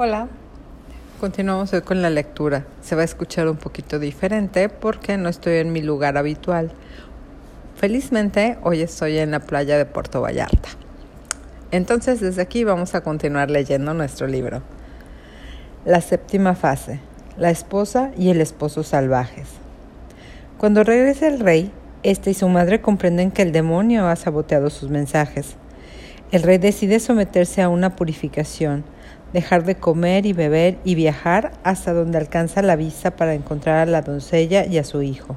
Hola, continuamos hoy con la lectura. Se va a escuchar un poquito diferente porque no estoy en mi lugar habitual. Felizmente hoy estoy en la playa de Puerto Vallarta. Entonces desde aquí vamos a continuar leyendo nuestro libro. La séptima fase, la esposa y el esposo salvajes. Cuando regresa el rey, este y su madre comprenden que el demonio ha saboteado sus mensajes. El rey decide someterse a una purificación dejar de comer y beber y viajar hasta donde alcanza la vista para encontrar a la doncella y a su hijo.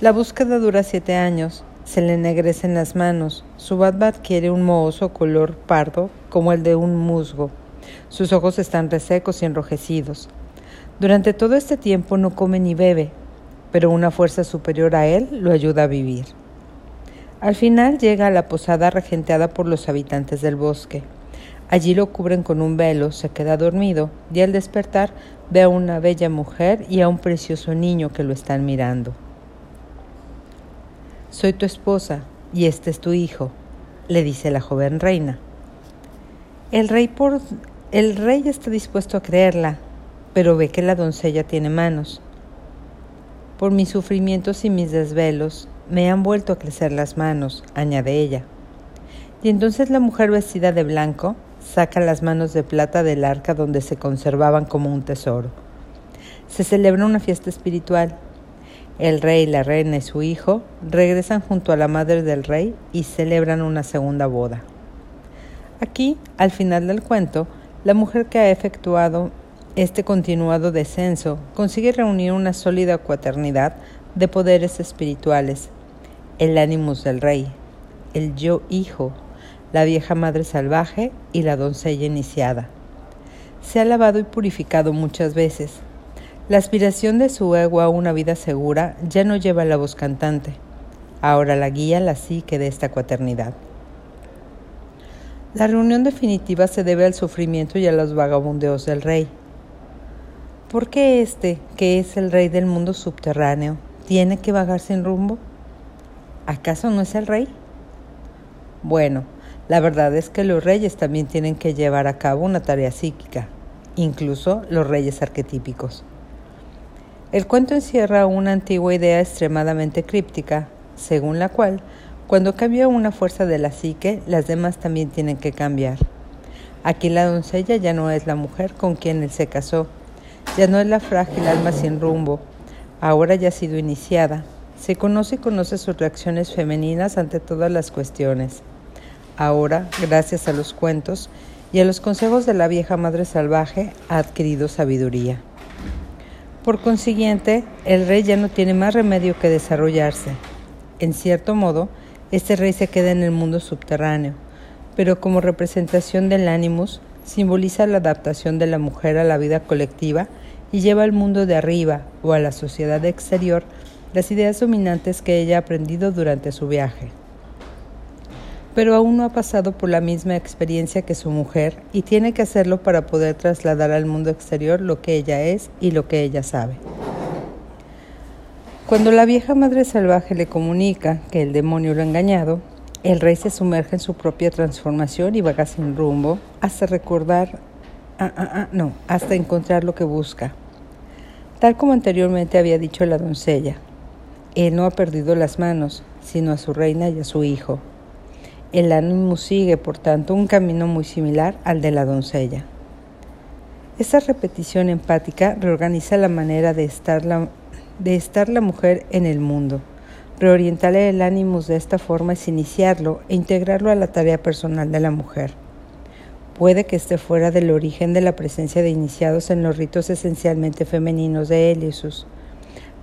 La búsqueda dura siete años, se le ennegrecen las manos, su barba adquiere un mohoso color pardo como el de un musgo, sus ojos están resecos y enrojecidos. Durante todo este tiempo no come ni bebe, pero una fuerza superior a él lo ayuda a vivir. Al final llega a la posada regenteada por los habitantes del bosque. Allí lo cubren con un velo, se queda dormido y al despertar ve a una bella mujer y a un precioso niño que lo están mirando. Soy tu esposa y este es tu hijo, le dice la joven reina. El rey, por, el rey está dispuesto a creerla, pero ve que la doncella tiene manos. Por mis sufrimientos y mis desvelos me han vuelto a crecer las manos, añade ella. Y entonces la mujer vestida de blanco saca las manos de plata del arca donde se conservaban como un tesoro. Se celebra una fiesta espiritual. El rey, la reina y su hijo regresan junto a la madre del rey y celebran una segunda boda. Aquí, al final del cuento, la mujer que ha efectuado este continuado descenso consigue reunir una sólida cuaternidad de poderes espirituales, el ánimos del rey, el yo hijo, la vieja madre salvaje y la doncella iniciada. Se ha lavado y purificado muchas veces. La aspiración de su ego a una vida segura ya no lleva la voz cantante. Ahora la guía la psique de esta cuaternidad. La reunión definitiva se debe al sufrimiento y a los vagabundeos del rey. ¿Por qué este, que es el rey del mundo subterráneo, tiene que vagar sin rumbo? ¿Acaso no es el rey? Bueno, la verdad es que los reyes también tienen que llevar a cabo una tarea psíquica, incluso los reyes arquetípicos. El cuento encierra una antigua idea extremadamente críptica, según la cual, cuando cambia una fuerza de la psique, las demás también tienen que cambiar. Aquí la doncella ya no es la mujer con quien él se casó, ya no es la frágil alma sin rumbo, ahora ya ha sido iniciada, se conoce y conoce sus reacciones femeninas ante todas las cuestiones. Ahora, gracias a los cuentos y a los consejos de la vieja madre salvaje, ha adquirido sabiduría. Por consiguiente, el rey ya no tiene más remedio que desarrollarse. En cierto modo, este rey se queda en el mundo subterráneo, pero como representación del ánimos, simboliza la adaptación de la mujer a la vida colectiva y lleva al mundo de arriba o a la sociedad exterior las ideas dominantes que ella ha aprendido durante su viaje pero aún no ha pasado por la misma experiencia que su mujer y tiene que hacerlo para poder trasladar al mundo exterior lo que ella es y lo que ella sabe. Cuando la vieja madre salvaje le comunica que el demonio lo ha engañado, el rey se sumerge en su propia transformación y vaga sin rumbo hasta recordar, ah, ah, ah, no, hasta encontrar lo que busca. Tal como anteriormente había dicho la doncella, él no ha perdido las manos, sino a su reina y a su hijo, el ánimo sigue, por tanto, un camino muy similar al de la doncella. Esta repetición empática reorganiza la manera de estar la, de estar la mujer en el mundo. Reorientar el ánimo de esta forma es iniciarlo e integrarlo a la tarea personal de la mujer. Puede que esté fuera del origen de la presencia de iniciados en los ritos esencialmente femeninos de Elisus.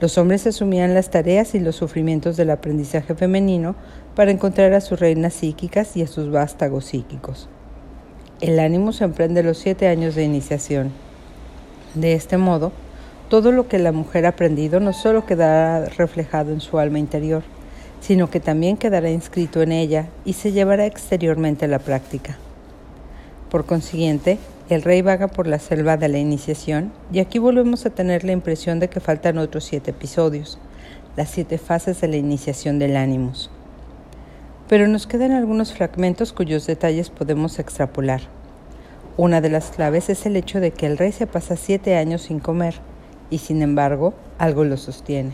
Los hombres asumían las tareas y los sufrimientos del aprendizaje femenino para encontrar a sus reinas psíquicas y a sus vástagos psíquicos. El ánimo se emprende los siete años de iniciación. De este modo, todo lo que la mujer ha aprendido no solo quedará reflejado en su alma interior, sino que también quedará inscrito en ella y se llevará exteriormente a la práctica. Por consiguiente, el rey vaga por la selva de la iniciación y aquí volvemos a tener la impresión de que faltan otros siete episodios, las siete fases de la iniciación del ánimos. Pero nos quedan algunos fragmentos cuyos detalles podemos extrapolar. Una de las claves es el hecho de que el rey se pasa siete años sin comer y sin embargo algo lo sostiene.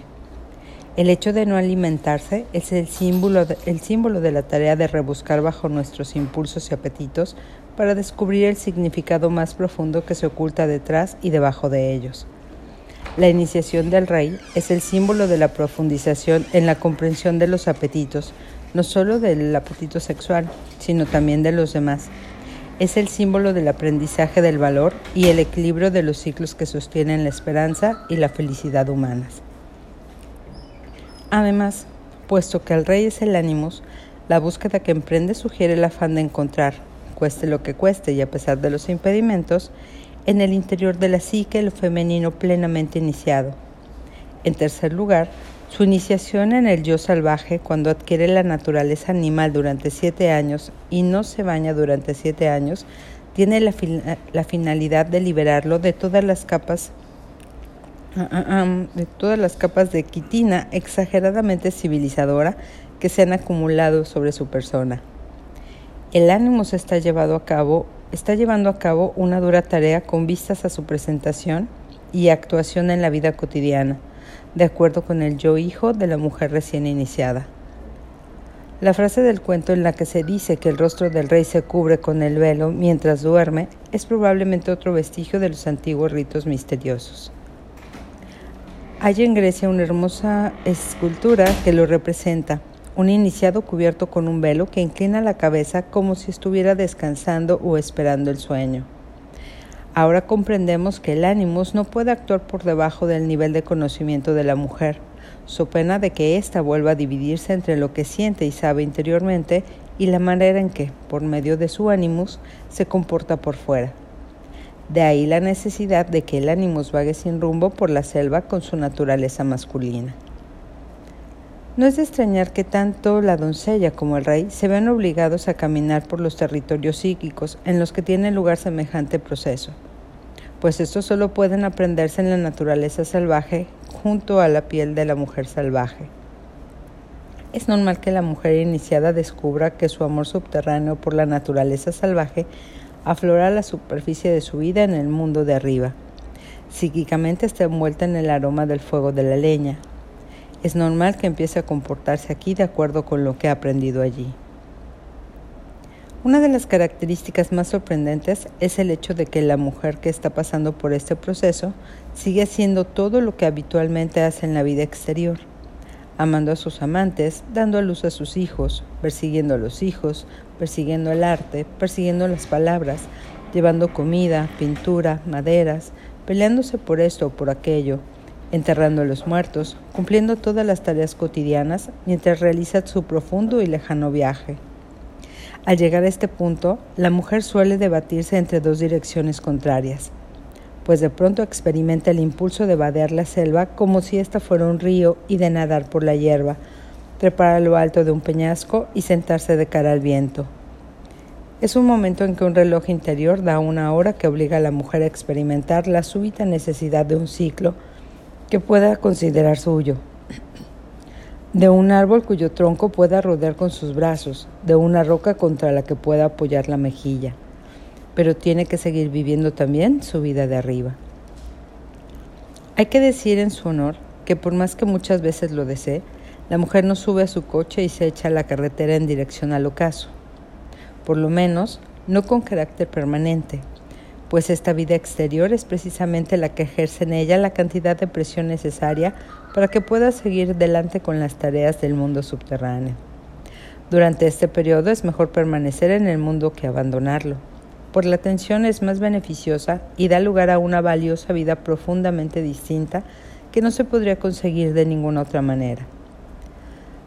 El hecho de no alimentarse es el símbolo, de, el símbolo de la tarea de rebuscar bajo nuestros impulsos y apetitos para descubrir el significado más profundo que se oculta detrás y debajo de ellos. La iniciación del rey es el símbolo de la profundización en la comprensión de los apetitos, no solo del apetito sexual, sino también de los demás. Es el símbolo del aprendizaje del valor y el equilibrio de los ciclos que sostienen la esperanza y la felicidad humanas. Además, puesto que el rey es el ánimos, la búsqueda que emprende sugiere el afán de encontrar, cueste lo que cueste y a pesar de los impedimentos, en el interior de la psique lo femenino plenamente iniciado. En tercer lugar, su iniciación en el yo salvaje cuando adquiere la naturaleza animal durante siete años y no se baña durante siete años, tiene la, la finalidad de liberarlo de todas las capas Ah, ah, de todas las capas de quitina exageradamente civilizadora que se han acumulado sobre su persona. El ánimo se está, está llevando a cabo una dura tarea con vistas a su presentación y actuación en la vida cotidiana, de acuerdo con el yo hijo de la mujer recién iniciada. La frase del cuento en la que se dice que el rostro del rey se cubre con el velo mientras duerme es probablemente otro vestigio de los antiguos ritos misteriosos. Hay en Grecia una hermosa escultura que lo representa, un iniciado cubierto con un velo que inclina la cabeza como si estuviera descansando o esperando el sueño. Ahora comprendemos que el ánimos no puede actuar por debajo del nivel de conocimiento de la mujer, so pena de que ésta vuelva a dividirse entre lo que siente y sabe interiormente y la manera en que, por medio de su ánimos, se comporta por fuera. De ahí la necesidad de que el ánimo vague sin rumbo por la selva con su naturaleza masculina. No es de extrañar que tanto la doncella como el rey se vean obligados a caminar por los territorios psíquicos en los que tiene lugar semejante proceso, pues estos solo pueden aprenderse en la naturaleza salvaje junto a la piel de la mujer salvaje. Es normal que la mujer iniciada descubra que su amor subterráneo por la naturaleza salvaje aflora la superficie de su vida en el mundo de arriba. Psíquicamente está envuelta en el aroma del fuego de la leña. Es normal que empiece a comportarse aquí de acuerdo con lo que ha aprendido allí. Una de las características más sorprendentes es el hecho de que la mujer que está pasando por este proceso sigue haciendo todo lo que habitualmente hace en la vida exterior, amando a sus amantes, dando a luz a sus hijos, persiguiendo a los hijos, persiguiendo el arte, persiguiendo las palabras, llevando comida, pintura, maderas, peleándose por esto o por aquello, enterrando a los muertos, cumpliendo todas las tareas cotidianas mientras realiza su profundo y lejano viaje. Al llegar a este punto, la mujer suele debatirse entre dos direcciones contrarias, pues de pronto experimenta el impulso de vadear la selva como si ésta fuera un río y de nadar por la hierba, trepar a lo alto de un peñasco y sentarse de cara al viento. Es un momento en que un reloj interior da una hora que obliga a la mujer a experimentar la súbita necesidad de un ciclo que pueda considerar suyo, de un árbol cuyo tronco pueda rodear con sus brazos, de una roca contra la que pueda apoyar la mejilla, pero tiene que seguir viviendo también su vida de arriba. Hay que decir en su honor que por más que muchas veces lo desee, la mujer no sube a su coche y se echa a la carretera en dirección al ocaso. Por lo menos, no con carácter permanente, pues esta vida exterior es precisamente la que ejerce en ella la cantidad de presión necesaria para que pueda seguir delante con las tareas del mundo subterráneo. Durante este periodo es mejor permanecer en el mundo que abandonarlo, por la tensión es más beneficiosa y da lugar a una valiosa vida profundamente distinta que no se podría conseguir de ninguna otra manera.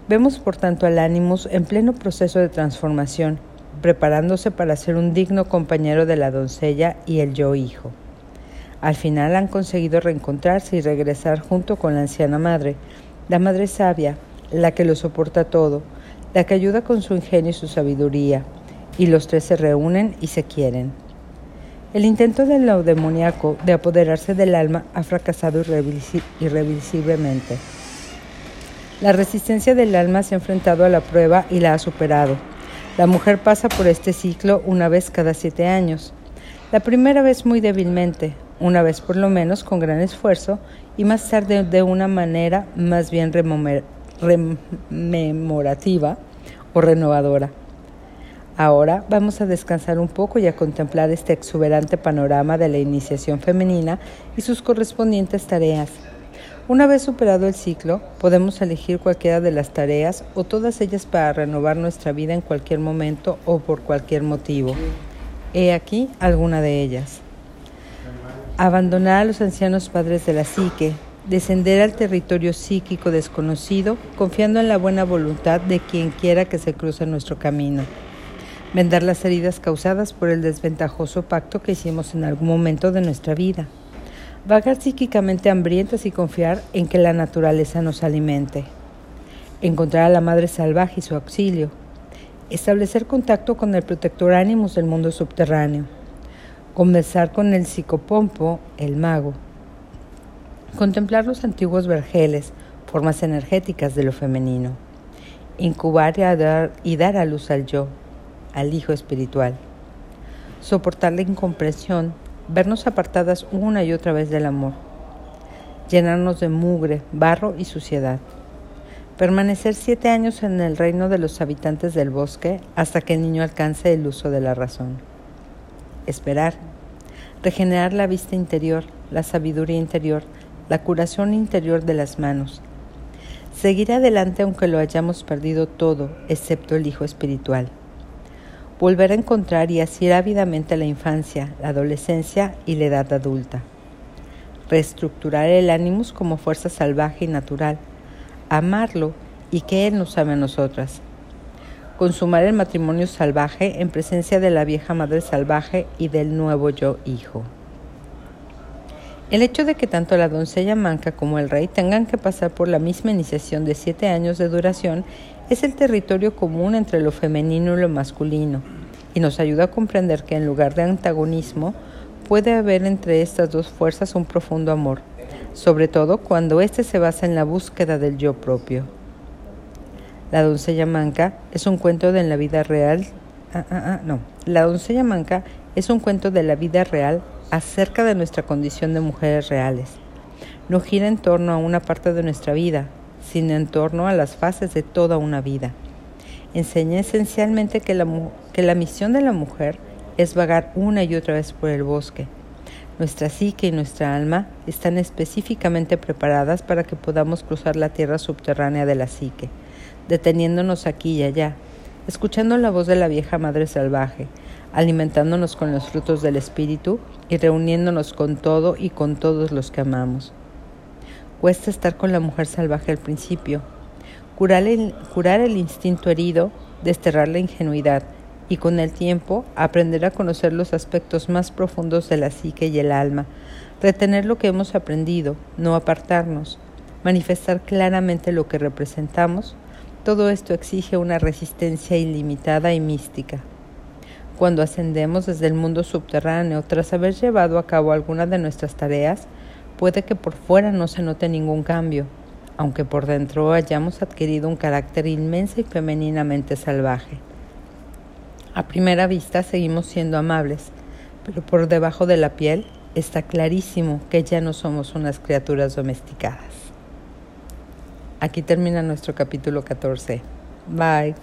Vemos por tanto al Animus en pleno proceso de transformación, preparándose para ser un digno compañero de la doncella y el yo hijo. Al final han conseguido reencontrarse y regresar junto con la anciana madre, la madre sabia, la que lo soporta todo, la que ayuda con su ingenio y su sabiduría, y los tres se reúnen y se quieren. El intento del demoníaco de apoderarse del alma ha fracasado irrevisiblemente. La resistencia del alma se ha enfrentado a la prueba y la ha superado. La mujer pasa por este ciclo una vez cada siete años. La primera vez muy débilmente, una vez por lo menos con gran esfuerzo y más tarde de una manera más bien rememorativa o renovadora. Ahora vamos a descansar un poco y a contemplar este exuberante panorama de la iniciación femenina y sus correspondientes tareas. Una vez superado el ciclo, podemos elegir cualquiera de las tareas o todas ellas para renovar nuestra vida en cualquier momento o por cualquier motivo. He aquí alguna de ellas. Abandonar a los ancianos padres de la psique, descender al territorio psíquico desconocido, confiando en la buena voluntad de quien quiera que se cruce nuestro camino. Vendar las heridas causadas por el desventajoso pacto que hicimos en algún momento de nuestra vida. Vagar psíquicamente hambrientas y confiar en que la naturaleza nos alimente. Encontrar a la madre salvaje y su auxilio. Establecer contacto con el protector ánimos del mundo subterráneo. Conversar con el psicopompo, el mago. Contemplar los antiguos vergeles, formas energéticas de lo femenino. Incubar y dar, y dar a luz al yo, al hijo espiritual. Soportar la incomprensión, vernos apartadas una y otra vez del amor, llenarnos de mugre, barro y suciedad, permanecer siete años en el reino de los habitantes del bosque hasta que el niño alcance el uso de la razón, esperar, regenerar la vista interior, la sabiduría interior, la curación interior de las manos, seguir adelante aunque lo hayamos perdido todo, excepto el hijo espiritual volver a encontrar y así ávidamente la infancia, la adolescencia y la edad adulta. Reestructurar el ánimo como fuerza salvaje y natural, amarlo y que Él nos ame a nosotras. Consumar el matrimonio salvaje en presencia de la vieja madre salvaje y del nuevo yo hijo. El hecho de que tanto la doncella manca como el rey tengan que pasar por la misma iniciación de siete años de duración es el territorio común entre lo femenino y lo masculino, y nos ayuda a comprender que en lugar de antagonismo puede haber entre estas dos fuerzas un profundo amor, sobre todo cuando éste se basa en la búsqueda del yo propio. La doncella manca es un cuento de la vida real. Ah, ah, ah, no, la doncella manca es un cuento de la vida real acerca de nuestra condición de mujeres reales. No gira en torno a una parte de nuestra vida, sino en torno a las fases de toda una vida. Enseña esencialmente que la, que la misión de la mujer es vagar una y otra vez por el bosque. Nuestra psique y nuestra alma están específicamente preparadas para que podamos cruzar la tierra subterránea de la psique, deteniéndonos aquí y allá, escuchando la voz de la vieja madre salvaje, alimentándonos con los frutos del espíritu y reuniéndonos con todo y con todos los que amamos. Cuesta estar con la mujer salvaje al principio, curar el, curar el instinto herido, desterrar la ingenuidad y con el tiempo aprender a conocer los aspectos más profundos de la psique y el alma, retener lo que hemos aprendido, no apartarnos, manifestar claramente lo que representamos, todo esto exige una resistencia ilimitada y mística. Cuando ascendemos desde el mundo subterráneo tras haber llevado a cabo alguna de nuestras tareas, Puede que por fuera no se note ningún cambio, aunque por dentro hayamos adquirido un carácter inmenso y femeninamente salvaje. A primera vista seguimos siendo amables, pero por debajo de la piel está clarísimo que ya no somos unas criaturas domesticadas. Aquí termina nuestro capítulo 14. Bye.